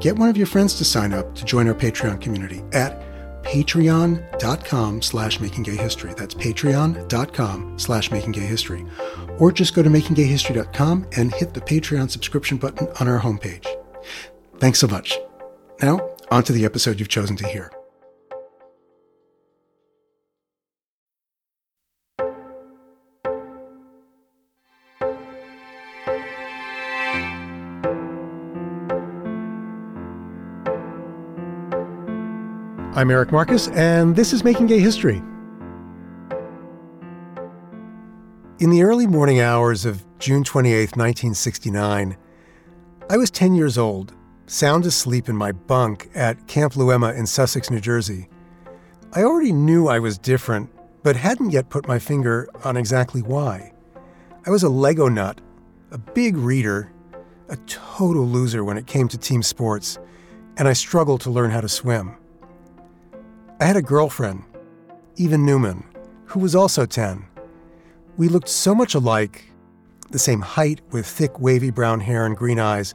get one of your friends to sign up to join our Patreon community at patreon.com slash makinggayhistory. That's patreon.com slash makinggayhistory. Or just go to makinggayhistory.com and hit the Patreon subscription button on our homepage. Thanks so much. Now, on to the episode you've chosen to hear. I'm Eric Marcus, and this is Making Gay History. In the early morning hours of June 28, 1969, I was 10 years old, sound asleep in my bunk at Camp Luema in Sussex, New Jersey. I already knew I was different, but hadn't yet put my finger on exactly why. I was a Lego nut, a big reader, a total loser when it came to team sports, and I struggled to learn how to swim. I had a girlfriend, Eva Newman, who was also 10. We looked so much alike, the same height with thick, wavy brown hair and green eyes,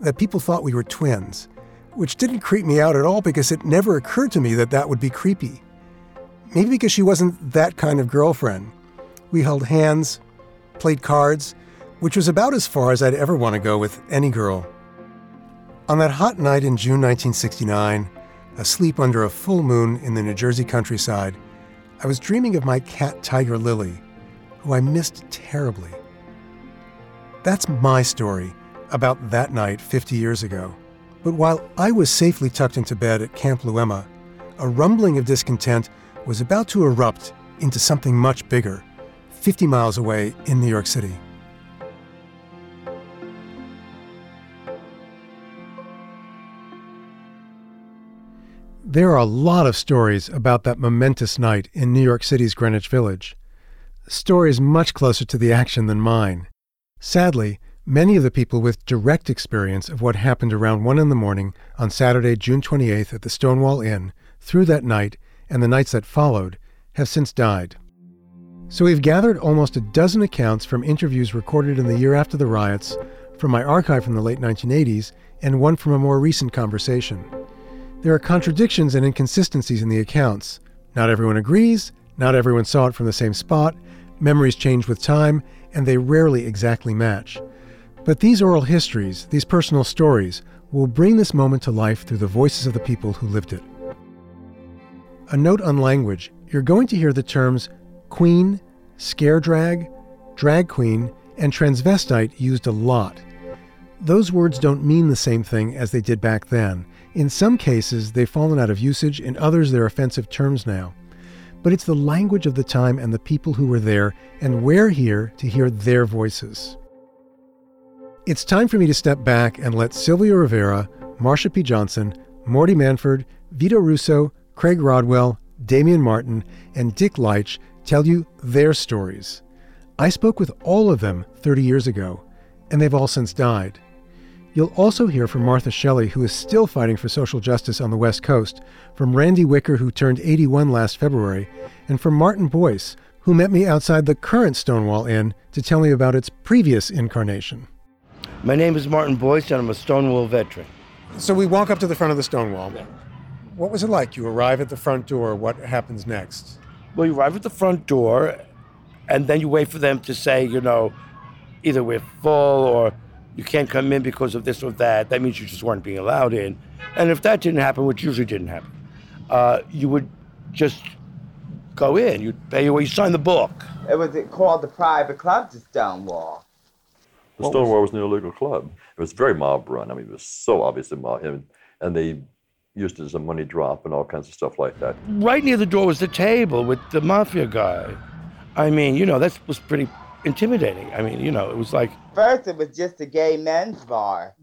that people thought we were twins, which didn't creep me out at all because it never occurred to me that that would be creepy. Maybe because she wasn't that kind of girlfriend. We held hands, played cards, which was about as far as I'd ever want to go with any girl. On that hot night in June 1969, asleep under a full moon in the New Jersey countryside, I was dreaming of my cat Tiger Lily, who I missed terribly. That's my story about that night 50 years ago. But while I was safely tucked into bed at Camp Luema, a rumbling of discontent was about to erupt into something much bigger, 50 miles away in New York City. There are a lot of stories about that momentous night in New York City's Greenwich Village. Stories much closer to the action than mine. Sadly, many of the people with direct experience of what happened around 1 in the morning on Saturday, June 28th at the Stonewall Inn, through that night and the nights that followed, have since died. So we've gathered almost a dozen accounts from interviews recorded in the year after the riots, from my archive from the late 1980s, and one from a more recent conversation. There are contradictions and inconsistencies in the accounts. Not everyone agrees, not everyone saw it from the same spot, memories change with time, and they rarely exactly match. But these oral histories, these personal stories, will bring this moment to life through the voices of the people who lived it. A note on language you're going to hear the terms queen, scare drag, drag queen, and transvestite used a lot. Those words don't mean the same thing as they did back then, in some cases, they've fallen out of usage, in others, they're offensive terms now. But it's the language of the time and the people who were there, and we're here to hear their voices. It's time for me to step back and let Sylvia Rivera, Marsha P. Johnson, Morty Manford, Vito Russo, Craig Rodwell, Damian Martin, and Dick Leitch tell you their stories. I spoke with all of them 30 years ago, and they've all since died. You'll also hear from Martha Shelley, who is still fighting for social justice on the West Coast, from Randy Wicker, who turned 81 last February, and from Martin Boyce, who met me outside the current Stonewall Inn to tell me about its previous incarnation. My name is Martin Boyce, and I'm a Stonewall veteran. So we walk up to the front of the Stonewall. What was it like? You arrive at the front door. What happens next? Well, you arrive at the front door, and then you wait for them to say, you know, either we're full or you can't come in because of this or that. That means you just weren't being allowed in. And if that didn't happen, which usually didn't happen, uh, you would just go in. You'd pay your way, you sign the book. It was called the private club, the Stonewall. The Stonewall was an illegal club. It was very mob run. I mean, it was so obviously mob, and, and they used it as a money drop and all kinds of stuff like that. Right near the door was the table with the mafia guy. I mean, you know, that was pretty intimidating. I mean, you know, it was like First, it was just a gay men's bar,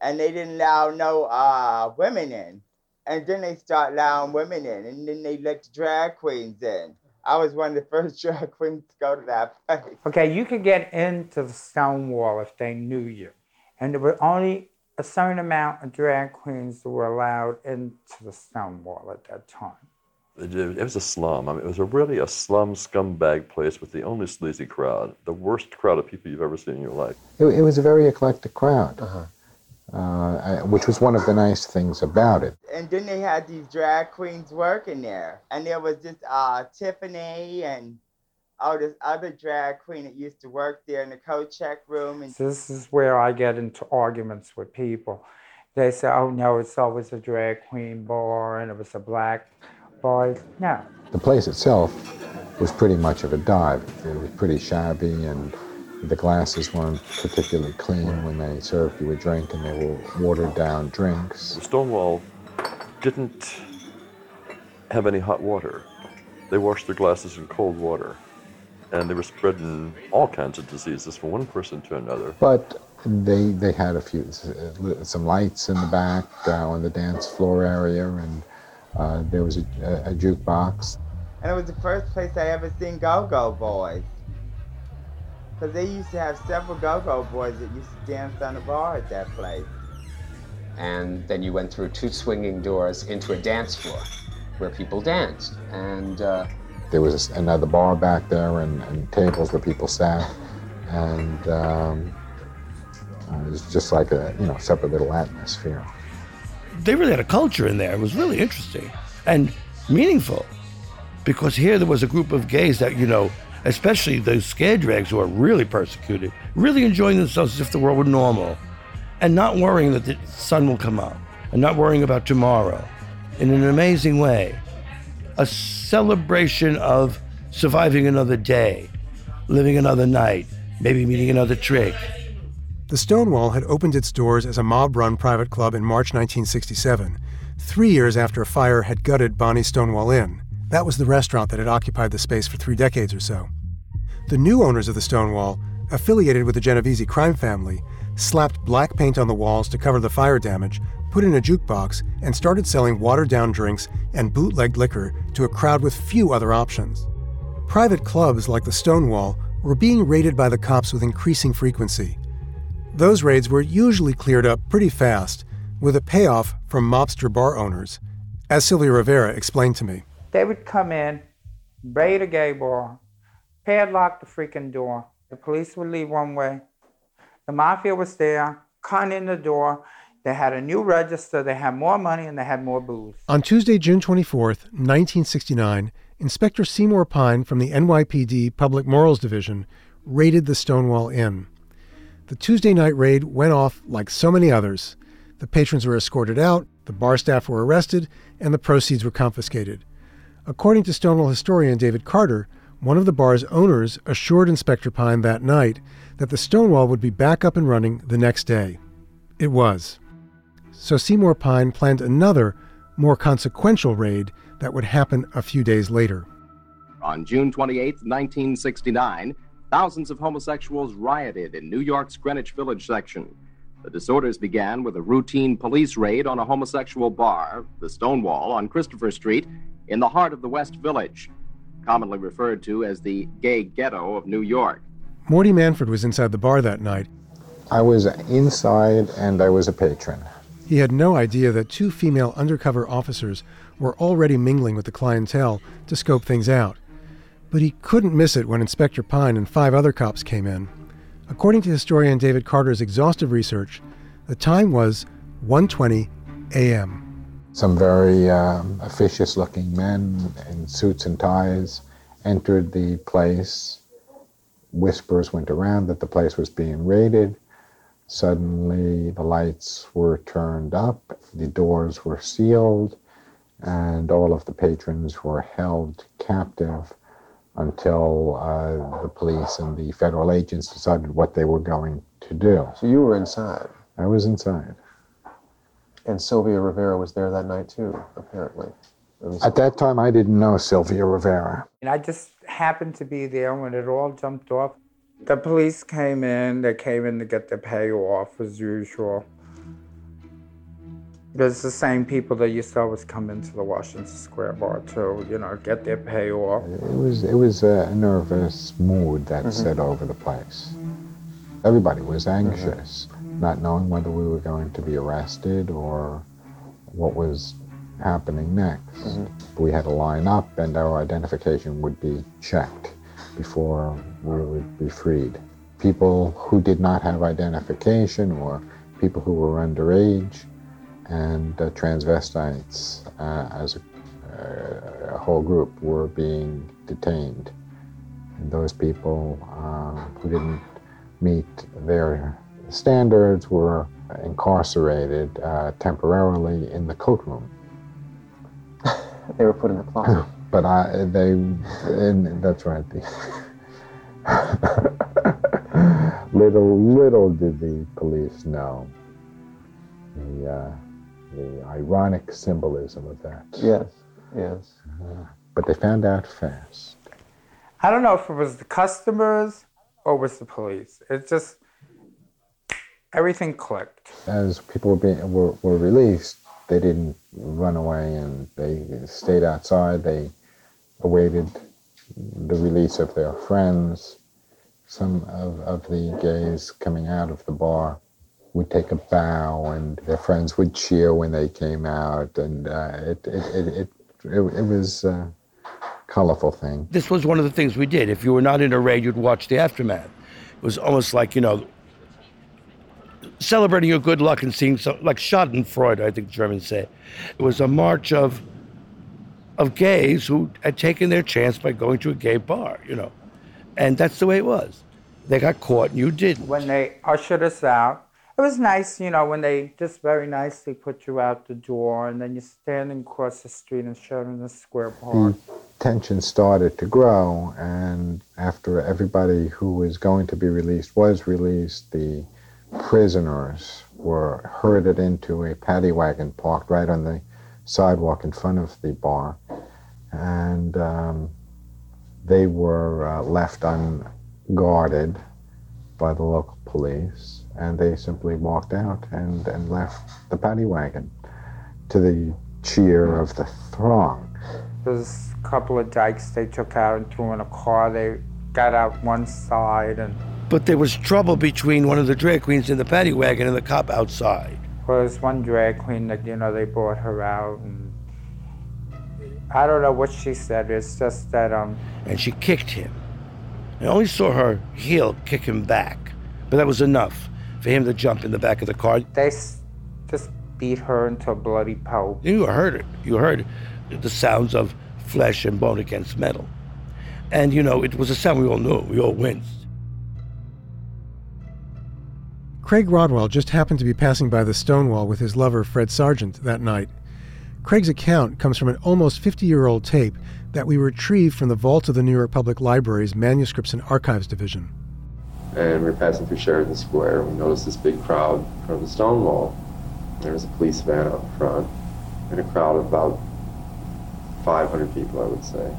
and they didn't allow no uh, women in. And then they start allowing women in, and then they let the drag queens in. I was one of the first drag queens to go to that place. Okay, you could get into the Stonewall if they knew you. And there were only a certain amount of drag queens that were allowed into the Stonewall at that time. It, it was a slum. I mean, it was a really a slum scumbag place with the only sleazy crowd, the worst crowd of people you've ever seen in your life. It, it was a very eclectic crowd, uh, which was one of the nice things about it. And then they had these drag queens working there. And there was this uh, Tiffany and all this other drag queen that used to work there in the coat check room. And So this is where I get into arguments with people. They say, oh no, it's always a drag queen bar and it was a black bar. No. The place itself was pretty much of a dive. It was pretty shabby, and the glasses weren't particularly clean when they served you a drink, and they were watered down drinks. The Stonewall didn't have any hot water. They washed their glasses in cold water. And they were spreading all kinds of diseases from one person to another. But they they had a few some lights in the back uh, on the dance floor area, and uh, there was a, a, a jukebox. And it was the first place I ever seen Go-Go Boys. Because they used to have several Go-Go Boys that used to dance on the bar at that place. and then you went through two swinging doors into a dance floor where people danced. And uh, There was another bar back there, and, and tables where people sat, and um, uh, it was just like a you know separate little atmosphere. They really had a culture in there. It was really interesting and meaningful because here there was a group of gays that, you know, especially those scare drags who are really persecuted, really enjoying themselves as if the world were normal and not worrying that the sun will come up and not worrying about tomorrow in an amazing way. A celebration of surviving another day, living another night, maybe meeting another trick. The Stonewall had opened its doors as a mob run private club in March 1967, three years after a fire had gutted Bonnie Stonewall Inn. That was the restaurant that had occupied the space for three decades or so. The new owners of the Stonewall, affiliated with the Genovese crime family, slapped black paint on the walls to cover the fire damage, put in a jukebox, and started selling watered down drinks and bootlegged liquor to a crowd with few other options. Private clubs like the Stonewall were being raided by the cops with increasing frequency. Those raids were usually cleared up pretty fast, with a payoff from mobster bar owners, as Sylvia Rivera explained to me. They would come in, raid a gay bar, padlock the freaking door. The police would leave one way. The mafia was there, cutting in the door. They had a new register, they had more money, and they had more booze. On Tuesday, June 24th, 1969, Inspector Seymour Pine from the NYPD Public Morals Division raided the Stonewall Inn. The Tuesday night raid went off like so many others. The patrons were escorted out, the bar staff were arrested, and the proceeds were confiscated. According to Stonewall historian David Carter, one of the bar's owners assured Inspector Pine that night that the Stonewall would be back up and running the next day. It was. So Seymour Pine planned another, more consequential raid that would happen a few days later. On June 28, 1969, thousands of homosexuals rioted in New York's Greenwich Village section. The disorders began with a routine police raid on a homosexual bar, the Stonewall, on Christopher Street, in the heart of the West Village, commonly referred to as the gay ghetto of New York. Morty Manford was inside the bar that night. I was inside, and I was a patron. He had no idea that two female undercover officers were already mingling with the clientele to scope things out. But he couldn't miss it when Inspector Pine and five other cops came in. According to historian David Carter's exhaustive research, the time was 1:20 a.m. Some very um, officious-looking men in suits and ties entered the place. Whispers went around that the place was being raided. Suddenly, the lights were turned up, the doors were sealed, and all of the patrons were held captive until uh, the police and the federal agents decided what they were going to do. So you were inside. I was inside. And Sylvia Rivera was there that night too, apparently. At that time, I didn't know Sylvia Rivera. And I just happened to be there when it all jumped off. The police came in, they came in to get their payoff as usual. It's the same people that used to always come into the Washington Square bar to, you know, get their payoff. It was it was a nervous mood that mm-hmm. set over the place. Everybody was anxious, mm-hmm. not knowing whether we were going to be arrested or what was happening next. Mm-hmm. We had to line up, and our identification would be checked before we would be freed. People who did not have identification or people who were underage and uh, transvestites uh, as a, uh, a, whole group were being detained. And those people uh, who didn't meet their standards were incarcerated uh, temporarily in the coat room. they were put in the closet. but I, they, and that's right. little, little did the police know the uh, the ironic symbolism of that. Yes, yes. Uh, but they found out fast. I don't know if it was the customers or was the police. It just everything clicked. As people were being were, were released, they didn't run away and they stayed outside. They awaited the release of their friends. Some of, of the gays coming out of the bar would take a bow, and their friends would cheer when they came out, and uh, it, it, it, it, it, it was a colorful thing. This was one of the things we did. If you were not in a raid, you'd watch the aftermath. It was almost like, you know, celebrating your good luck and seeing some, like Schadenfreude, I think Germans say. It was a march of of gays who had taken their chance by going to a gay bar, you know. And that's the way it was. They got caught and you didn't. When they ushered us out, it was nice, you know, when they just very nicely put you out the door and then you're standing across the street and Sheridan Square park. The tension started to grow, and after everybody who was going to be released was released, the prisoners were herded into a paddy wagon parked right on the sidewalk in front of the bar, and um, they were uh, left unguarded by the local police and they simply walked out and, and left the paddy wagon to the cheer of the throng. There's a couple of dykes they took out and threw in a car. They got out one side and. But there was trouble between one of the drag queens in the paddy wagon and the cop outside. Well, there's one drag queen that you know they brought her out and I don't know what she said. It's just that um. And she kicked him. I only saw her heel kick him back, but that was enough for him to jump in the back of the car. They just beat her into a bloody pulp. You heard it. You heard the sounds of flesh and bone against metal. And, you know, it was a sound we all knew. We all winced. Craig Rodwell just happened to be passing by the Stonewall with his lover, Fred Sargent, that night. Craig's account comes from an almost 50 year old tape that we retrieved from the vault of the New York Public Library's Manuscripts and Archives Division and we were passing through Sheridan Square. and We noticed this big crowd from the Stonewall. There was a police van out front, and a crowd of about 500 people, I would say.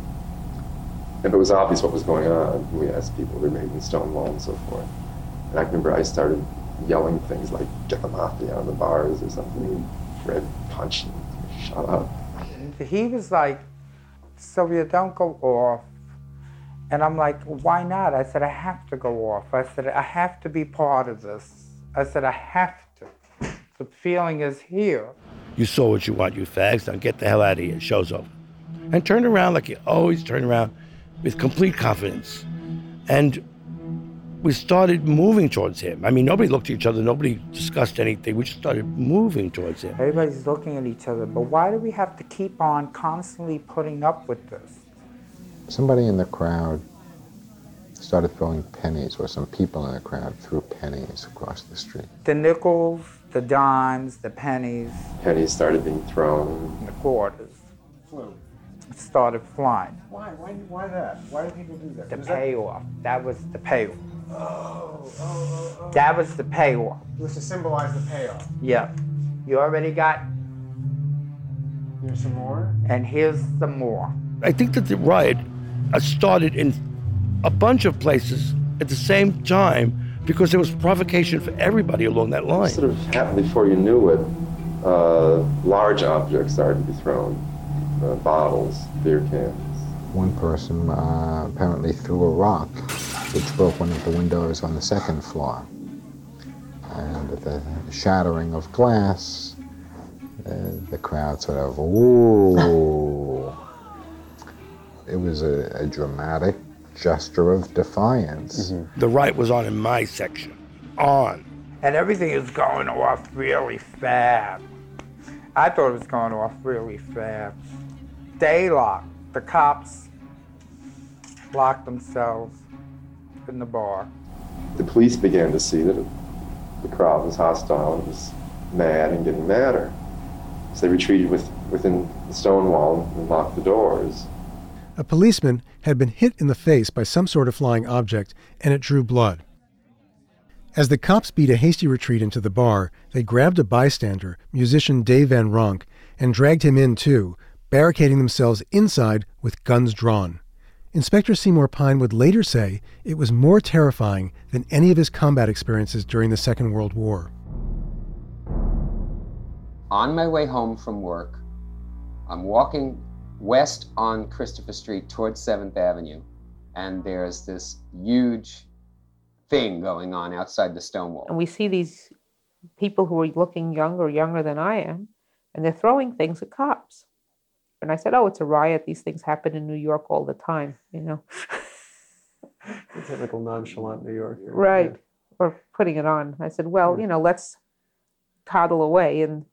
And it was obvious what was going on. We asked people remain in Stonewall and so forth. And I remember I started yelling things like "Get the mafia on the bars" or something. Red punch and shut up. He was like, "Sylvia, don't go off." And I'm like, why not? I said, I have to go off. I said, I have to be part of this. I said, I have to. The feeling is here. You saw what you want, you fags. Now get the hell out of here. Show's over. And turn around like you always turn around with complete confidence. And we started moving towards him. I mean, nobody looked at each other, nobody discussed anything. We just started moving towards him. Everybody's looking at each other, but why do we have to keep on constantly putting up with this? Somebody in the crowd started throwing pennies, or some people in the crowd threw pennies across the street. The nickels, the dimes, the pennies, Pennies started being thrown. the quarters Flew. started flying. Why? Why? Why that? Why do people do that? The Was payoff. That was the payoff. Oh, oh, oh, oh. That was the payoff. It was to symbolize the payoff. Yeah. You already got, Here's some more. and here's some more. I think that the riot started in a bunch of places at the same time because there was provocation for everybody along that line. Sort of happened before you knew it. Uh, large objects started to be thrown, uh, bottles, beer cans. One person uh, apparently threw a rock, which broke one of the windows on the second floor. And at the shattering of glass, uh, the crowd sort of, ooh. It was a, a dramatic gesture of defiance. Mm-hmm. The riot was on in my section. On. And everything is going off really fast. I thought it was going off really fast. They locked, the cops locked themselves in the bar. The police began to see that the crowd was hostile and was mad and getting madder. So they retreated with, within the stone wall and locked the doors. A policeman had been hit in the face by some sort of flying object, and it drew blood. As the cops beat a hasty retreat into the bar, they grabbed a bystander, musician Dave Van Ronk, and dragged him in too, barricading themselves inside with guns drawn. Inspector Seymour Pine would later say it was more terrifying than any of his combat experiences during the Second World War. On my way home from work, I'm walking west on Christopher Street towards 7th Avenue, and there's this huge thing going on outside the Stonewall. And we see these people who are looking younger, younger than I am, and they're throwing things at cops. And I said, "Oh, it's a riot. These things happen in New York all the time, you know." The typical nonchalant New Yorker. right. Or putting it on. I said, "Well, you know, let's toddle away and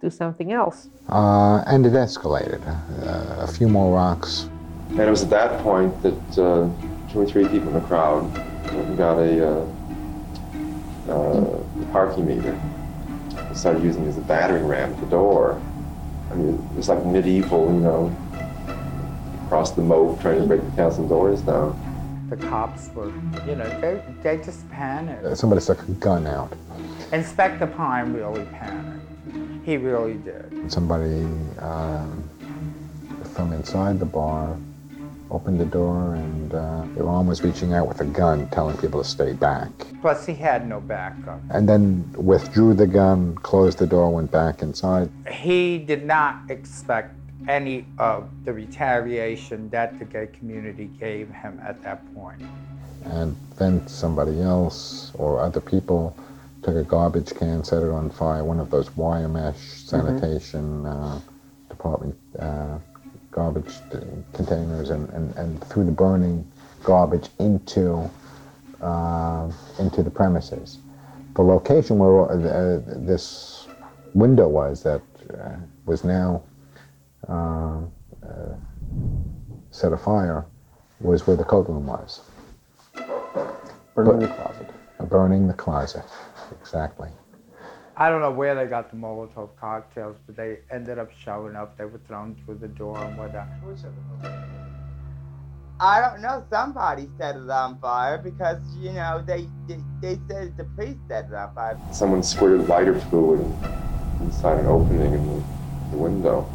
do something else." Uh, and it escalated. Uh, a few more rocks. And it was at that point that uh, two or three people in the crowd got a uh, uh, parking meter. They started using it as a battering ram at the door. I mean, it was like medieval, you know, across the moat trying to break the castle doors down. The cops were, you know, they, they just panicked. Somebody stuck a gun out. Inspector Pine really panicked. He really did. Somebody um, from inside the bar opened the door and uh, they were almost reaching out with a gun, telling people to stay back. Plus, he had no backup. And then withdrew the gun, closed the door, went back inside. He did not expect any of the retaliation that the gay community gave him at that point. And then somebody else or other people took a garbage can, set it on fire, one of those wire mesh sanitation uh, department uh, garbage uh, containers, and, and, and threw the burning garbage into uh, into the premises. The location where uh, this window was that uh, was now uh, uh, set afire was where the coat room was. Burning the closet. Burning the closet, exactly. I don't know where they got the Molotov cocktails, but they ended up showing up. They were thrown through the door and whatnot. I don't know. Somebody set it on fire because you know they they, they said the police set it on fire. Someone squirted lighter fluid inside an opening in the, the window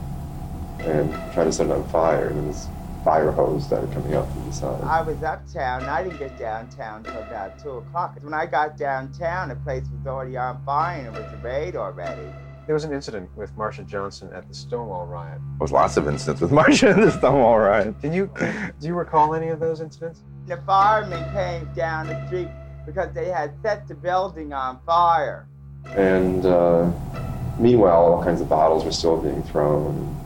and tried to set it on fire, and then this fire hose that are coming out from the side. I was uptown. I didn't get downtown till about two o'clock. When I got downtown, the place was already on fire and it was raid already. There was an incident with Marsha Johnson at the Stonewall riot. There was lots of incidents with Marsha at the Stonewall riot. Did you do you recall any of those incidents? The firemen came down the street because they had set the building on fire. And uh, meanwhile, all kinds of bottles were still being thrown.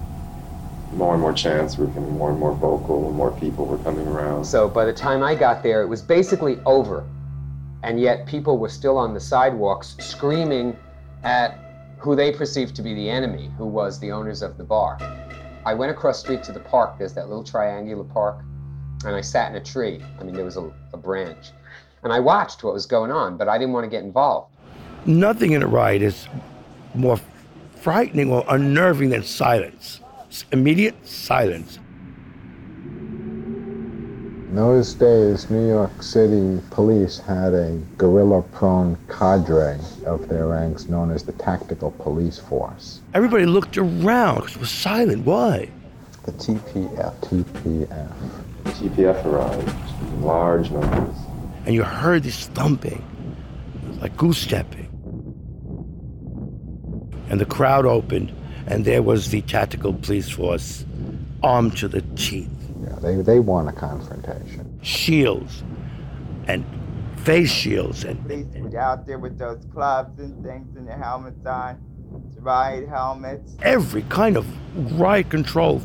More and more chants were becoming more and more vocal, and more people were coming around. So by the time I got there, it was basically over. And yet people were still on the sidewalks screaming at who they perceived to be the enemy, who was the owners of the bar. I went across street to the park. There's that little triangular park and I sat in a tree. I mean, there was a, a branch. And I watched what was going on, but I didn't want to get involved. Nothing in a riot is more frightening or unnerving than silence. Immediate silence. In those days, New York City police had a guerrilla prone cadre of their ranks known as the Tactical Police Force. Everybody looked around because it was silent. Why? The TPF. TPF. The TPF arrived in large numbers. And you heard this thumping, like goose stepping. And the crowd opened, and there was the tactical police force, armed to the teeth. Yeah, they, they want a confrontation. Shields and face shields and Police were out there with those clubs and things and their helmets on, riot helmets. every kind of riot control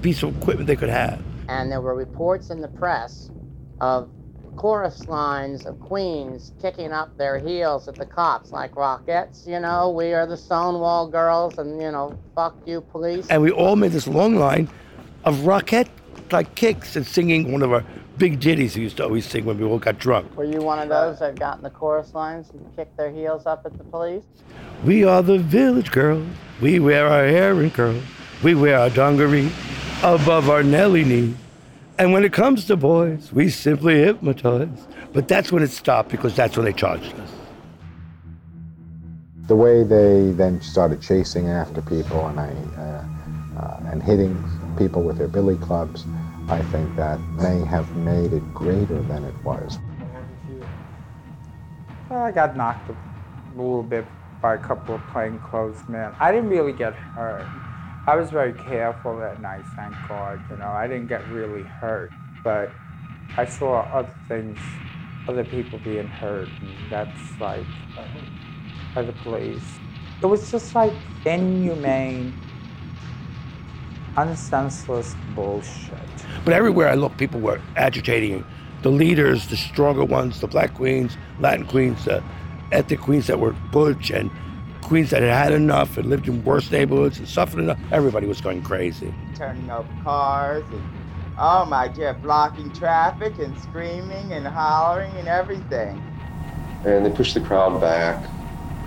piece of equipment they could have. and there were reports in the press of chorus lines of queens kicking up their heels at the cops like Rockettes you know we are the stonewall girls and you know fuck you police And we all made this long line of Rockette like kicks and singing one of our big ditties we used to always sing when we all got drunk. were you one of those that got in the chorus lines and kicked their heels up at the police We are the village girls. We wear our hair in curls. We wear our dungaree above our Nelly knee. And when it comes to boys, we simply hypnotize. But that's when it stopped because that's when they charged us. The way they then started chasing after people and, I, uh, uh, and hitting people with their billy clubs, I think that may have made it greater than it was. I got knocked a little bit by a couple of plainclothes men. I didn't really get hurt. I was very careful that night, thank God. You know, I didn't get really hurt, but I saw other things, other people being hurt, and that's like by the police. It was just like inhumane, unsenseless bullshit. But everywhere I looked, people were agitating the leaders, the stronger ones, the black queens, Latin queens, the ethnic queens that were butch, and queens that had had enough and lived in worse neighborhoods and suffered enough. Everybody was going crazy. turning over cars and oh my dear, blocking traffic and screaming and hollering and everything. And they pushed the crowd back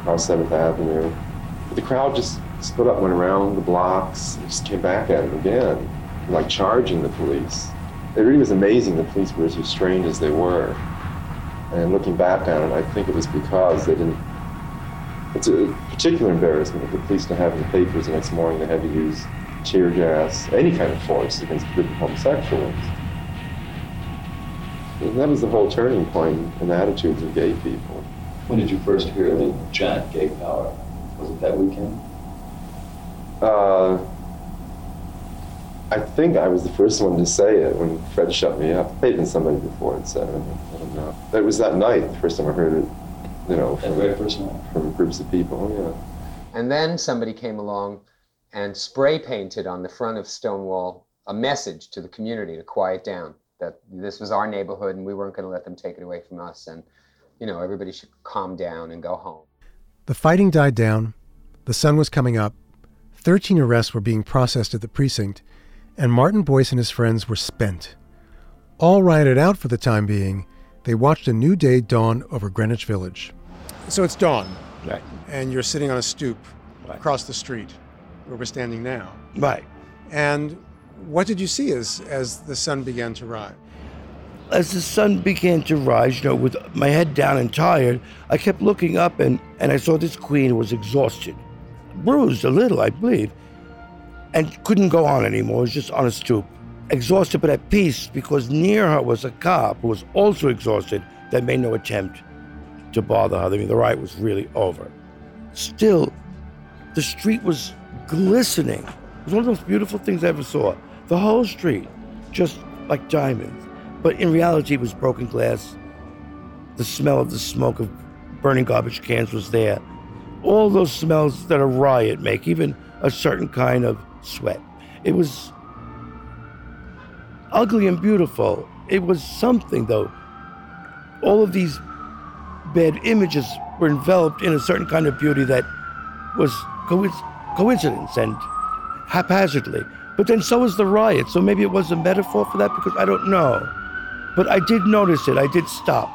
across 7th Avenue. But the crowd just split up, went around the blocks, and just came back at them again, like charging the police. It really was amazing the police were as restrained as they were. And looking back on it, I think it was because they didn't. It's a particular embarrassment for the police to have in the papers the next morning they had to use tear gas, any kind of force against group of homosexuals. And that was the whole turning point in the attitudes of gay people. When did you first hear the chant gay power? Was it that weekend? Uh, I think I was the first one to say it when Fred shut me up. Maybe somebody before had said it. I don't know. It was that night, the first time I heard it, you know, That from, very first night? from groups of people, yeah. And then somebody came along and spray painted on the front of Stonewall a message to the community to quiet down, that this was our neighborhood and we weren't going to let them take it away from us. And, you know, everybody should calm down and go home. The fighting died down, the sun was coming up, 13 arrests were being processed at the precinct, and Martin Boyce and his friends were spent. All rioted out for the time being, they watched a new day dawn over Greenwich Village. So it's dawn. Right. And you're sitting on a stoop across the street where we're standing now. Right. And what did you see as, as the sun began to rise? As the sun began to rise, you know, with my head down and tired, I kept looking up and, and I saw this queen was exhausted, bruised a little, I believe, and couldn't go on anymore, It was just on a stoop. Exhausted but at peace because near her was a cop who was also exhausted that made no attempt to bother her. I mean, the riot was really over. Still, the street was glistening. It was one of the most beautiful things I ever saw. The whole street, just like diamonds. But in reality, it was broken glass. The smell of the smoke of burning garbage cans was there. All those smells that a riot make, even a certain kind of sweat. It was ugly and beautiful. It was something, though. All of these bad images were enveloped in a certain kind of beauty that was coinc- coincidence and haphazardly But then so was the riot, so maybe it was a metaphor for that because I don't know. But I did notice it. I did stop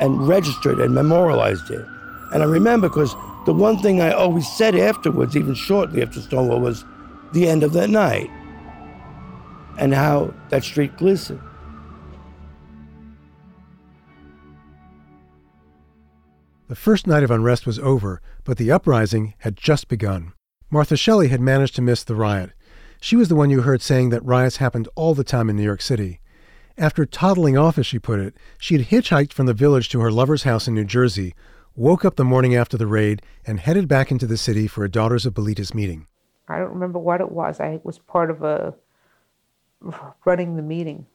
and register it and memorialized it. And I remember because the one thing I always said afterwards, even shortly after Stonewall, was the end of that night and how that street glistened. The first night of unrest was over, but the uprising had just begun. Martha Shelley had managed to miss the riot. She was the one you heard saying that riots happened all the time in New York City. After toddling off, as she put it, she had hitchhiked from the village to her lover's house in New Jersey, woke up the morning after the raid, and headed back into the city for a Daughters of Bilitis meeting. I don't remember what it was. I was part of a running the meeting,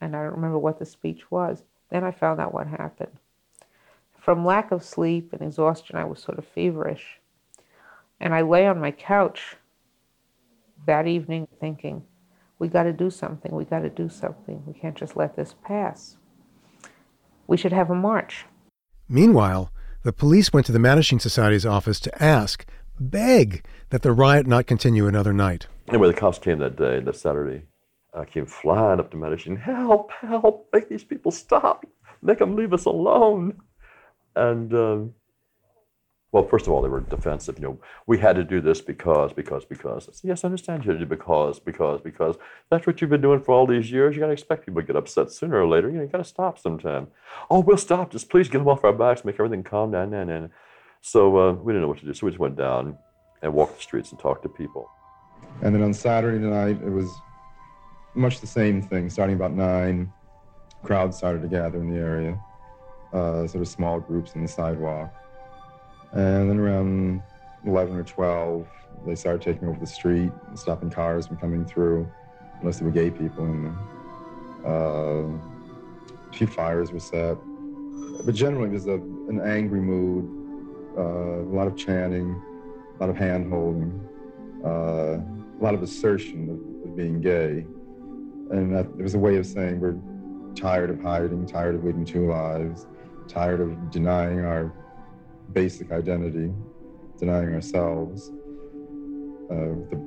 and I don't remember what the speech was. Then I found out what happened. From lack of sleep and exhaustion, I was sort of feverish. And I lay on my couch that evening thinking, we got to do something, we got to do something. We can't just let this pass. We should have a march. Meanwhile, the police went to the Mattachine Society's office to ask, beg, that the riot not continue another night. Anyway, the cops came that day, that Saturday. I came flying up to Mattachine. Help, help, make these people stop. Make them leave us alone. And um, well, first of all, they were defensive. You know, we had to do this because, because, because. I said, yes, I understand you had to do because, because, because. That's what you've been doing for all these years. You got to expect people to get upset sooner or later. You know, you got to stop sometime. Oh, we'll stop. Just please get them off our backs, make everything calm down. Nah, nah, nah. So uh, we didn't know what to do. So we just went down and walked the streets and talked to people. And then on Saturday night, it was much the same thing. Starting about nine, crowds started to gather in the area, uh, sort of small groups on the sidewalk. And then around 11 or 12, they started taking over the street, stopping cars from coming through, unless there were gay people in them. Uh, a few fires were set. But generally, there's a, an angry mood, uh, a lot of chanting, a lot of hand holding, uh, a lot of assertion of, of being gay. And that, it was a way of saying we're tired of hiding, tired of leading two lives, tired of denying our basic identity, denying ourselves, uh, the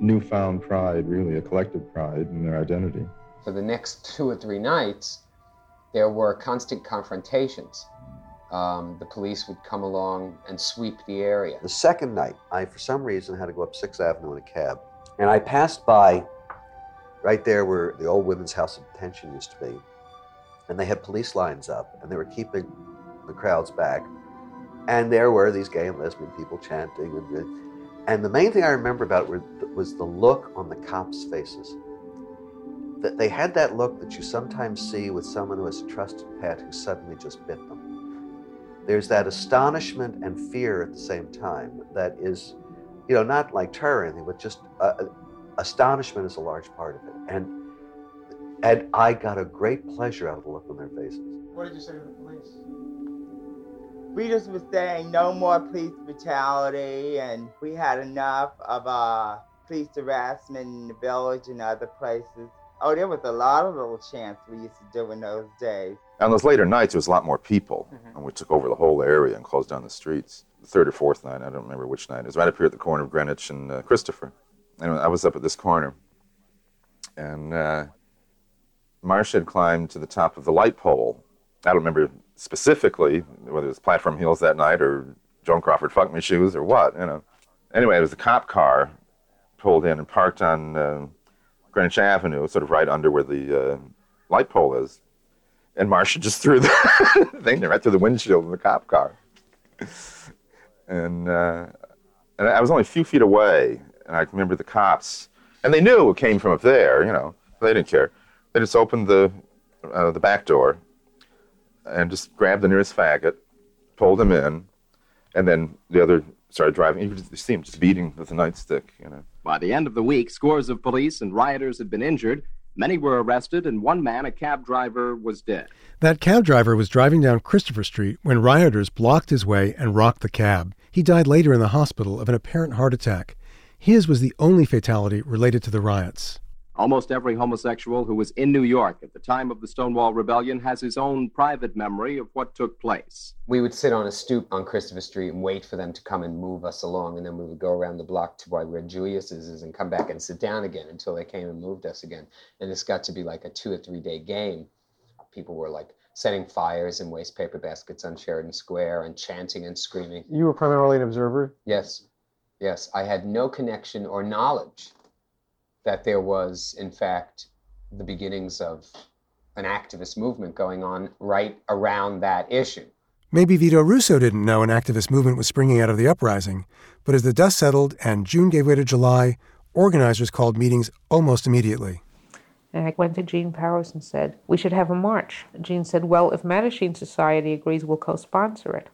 newfound pride, really a collective pride in their identity. For the next two or three nights, there were constant confrontations. Um, the police would come along and sweep the area. The second night, I, for some reason, had to go up Sixth Avenue in a cab. And I passed by right there where the old women's house of detention used to be. And they had police lines up, and they were keeping the crowds back. And there were these gay and lesbian people chanting. And, and the main thing I remember about it was the look on the cops' faces. That they had that look that you sometimes see with someone who has a trusted pet who suddenly just bit them. There's that astonishment and fear at the same time that is, you know, not like terror or anything, but just uh, astonishment is a large part of it. And and I got a great pleasure out of the look on their faces. What did you say to the police? We just were saying no more police brutality, and we had enough of uh, police harassment in the village and other places. Oh, there was a lot of little chants we used to do in those days. On those later nights, there was a lot more people, mm-hmm. and we took over the whole area and closed down the streets. The third or fourth night, I don't remember which night. It was right up here at the corner of Greenwich and uh, Christopher. And I was up at this corner, and uh, had climbed to the top of the light pole. I don't remember specifically whether it was platform heels that night or Joan Crawford fuck me shoes or what, you know. Anyway, it was a cop car pulled in and parked on uh, Greenwich Avenue, sort of right under where the uh, light pole is. And Marsha just threw the thing right through the windshield of the cop car. and, uh, and I was only a few feet away, and I remember the cops, and they knew it came from up there, you know. They didn't care. They just opened the uh, the back door and just grabbed the nearest faggot, pulled him in, and then the other started driving. You could see him just beating with a nightstick, you know. By the end of the week, scores of police and rioters had been injured. Many were arrested, and one man, a cab driver, was dead. That cab driver was driving down Christopher Street when rioters blocked his way and rocked the cab. He died later in the hospital of an apparent heart attack. His was the only fatality related to the riots. Almost every homosexual who was in New York at the time of the Stonewall Rebellion has his own private memory of what took place. We would sit on a stoop on Christopher Street and wait for them to come and move us along, and then we would go around the block to where Julius's is and come back and sit down again until they came and moved us again. And this got to be like a two or three day game. People were like setting fires in waste paper baskets on Sheridan Square and chanting and screaming. You were primarily an observer? Yes, yes. I had no connection or knowledge that there was, in fact, the beginnings of an activist movement going on right around that issue. Maybe Vito Russo didn't know an activist movement was springing out of the uprising, but as the dust settled and June gave way to July, organizers called meetings almost immediately. And I went to Gene Powers and said, We should have a march. Gene said, Well, if Mattachine Society agrees, we'll co sponsor it.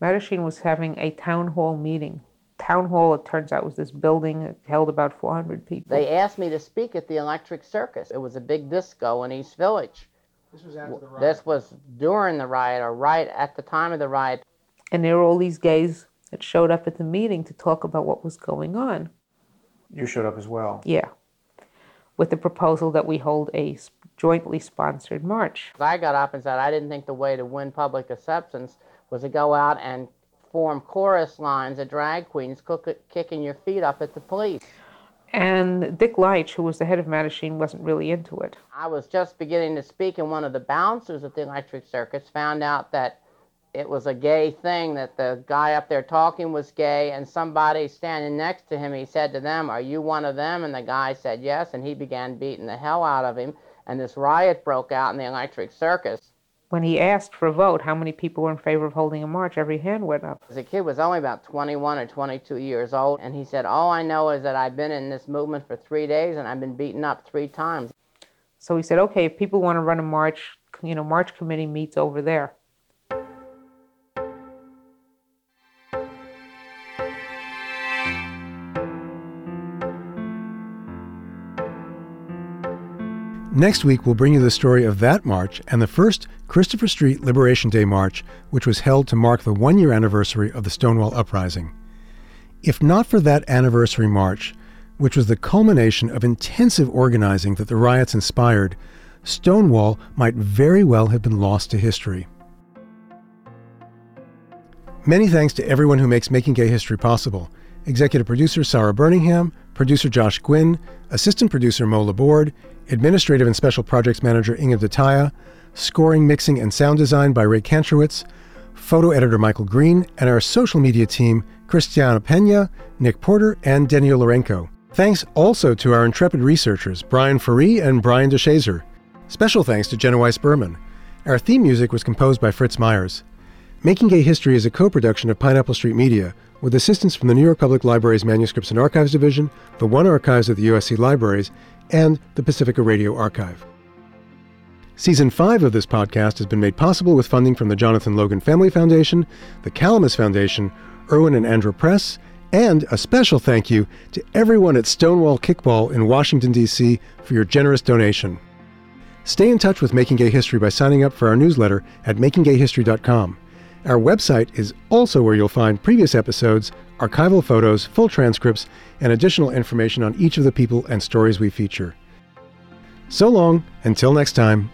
Mattachine was having a town hall meeting town hall, it turns out, was this building that held about 400 people. They asked me to speak at the Electric Circus. It was a big disco in East Village. This was after the riot. This was during the riot or right at the time of the riot. And there were all these gays that showed up at the meeting to talk about what was going on. You showed up as well. Yeah. With the proposal that we hold a jointly sponsored march. I got up and said I didn't think the way to win public acceptance was to go out and form chorus lines of drag queens cook, kicking your feet up at the police. And Dick Leitsch, who was the head of Mattachine, wasn't really into it. I was just beginning to speak, and one of the bouncers at the Electric Circus found out that it was a gay thing, that the guy up there talking was gay, and somebody standing next to him, he said to them, Are you one of them? And the guy said yes, and he began beating the hell out of him, and this riot broke out in the Electric Circus when he asked for a vote, how many people were in favor of holding a march, every hand went up. The kid was only about 21 or 22 years old, and he said, All I know is that I've been in this movement for three days and I've been beaten up three times. So he said, Okay, if people want to run a march, you know, march committee meets over there. Next week, we'll bring you the story of that march and the first Christopher Street Liberation Day March, which was held to mark the one year anniversary of the Stonewall Uprising. If not for that anniversary march, which was the culmination of intensive organizing that the riots inspired, Stonewall might very well have been lost to history. Many thanks to everyone who makes Making Gay History possible. Executive producer Sarah Burningham, producer Josh Gwynn, assistant producer Mo Laborde, Administrative and Special Projects Manager Inge De Taeye, Scoring, Mixing, and Sound Design by Ray Kantrowitz, Photo Editor Michael Green, and our social media team, Christiana Pena, Nick Porter, and Daniel Lorenko. Thanks also to our intrepid researchers, Brian Ferree and Brian DeShazor. Special thanks to Jenna Weiss Berman. Our theme music was composed by Fritz Myers. Making Gay History is a co production of Pineapple Street Media, with assistance from the New York Public Library's Manuscripts and Archives Division, the One Archives of the USC Libraries, and the Pacifica Radio Archive. Season 5 of this podcast has been made possible with funding from the Jonathan Logan Family Foundation, the Calamus Foundation, Irwin and Andrew Press, and a special thank you to everyone at Stonewall Kickball in Washington, D.C. for your generous donation. Stay in touch with Making Gay History by signing up for our newsletter at makinggayhistory.com. Our website is also where you'll find previous episodes, archival photos, full transcripts, and additional information on each of the people and stories we feature. So long, until next time.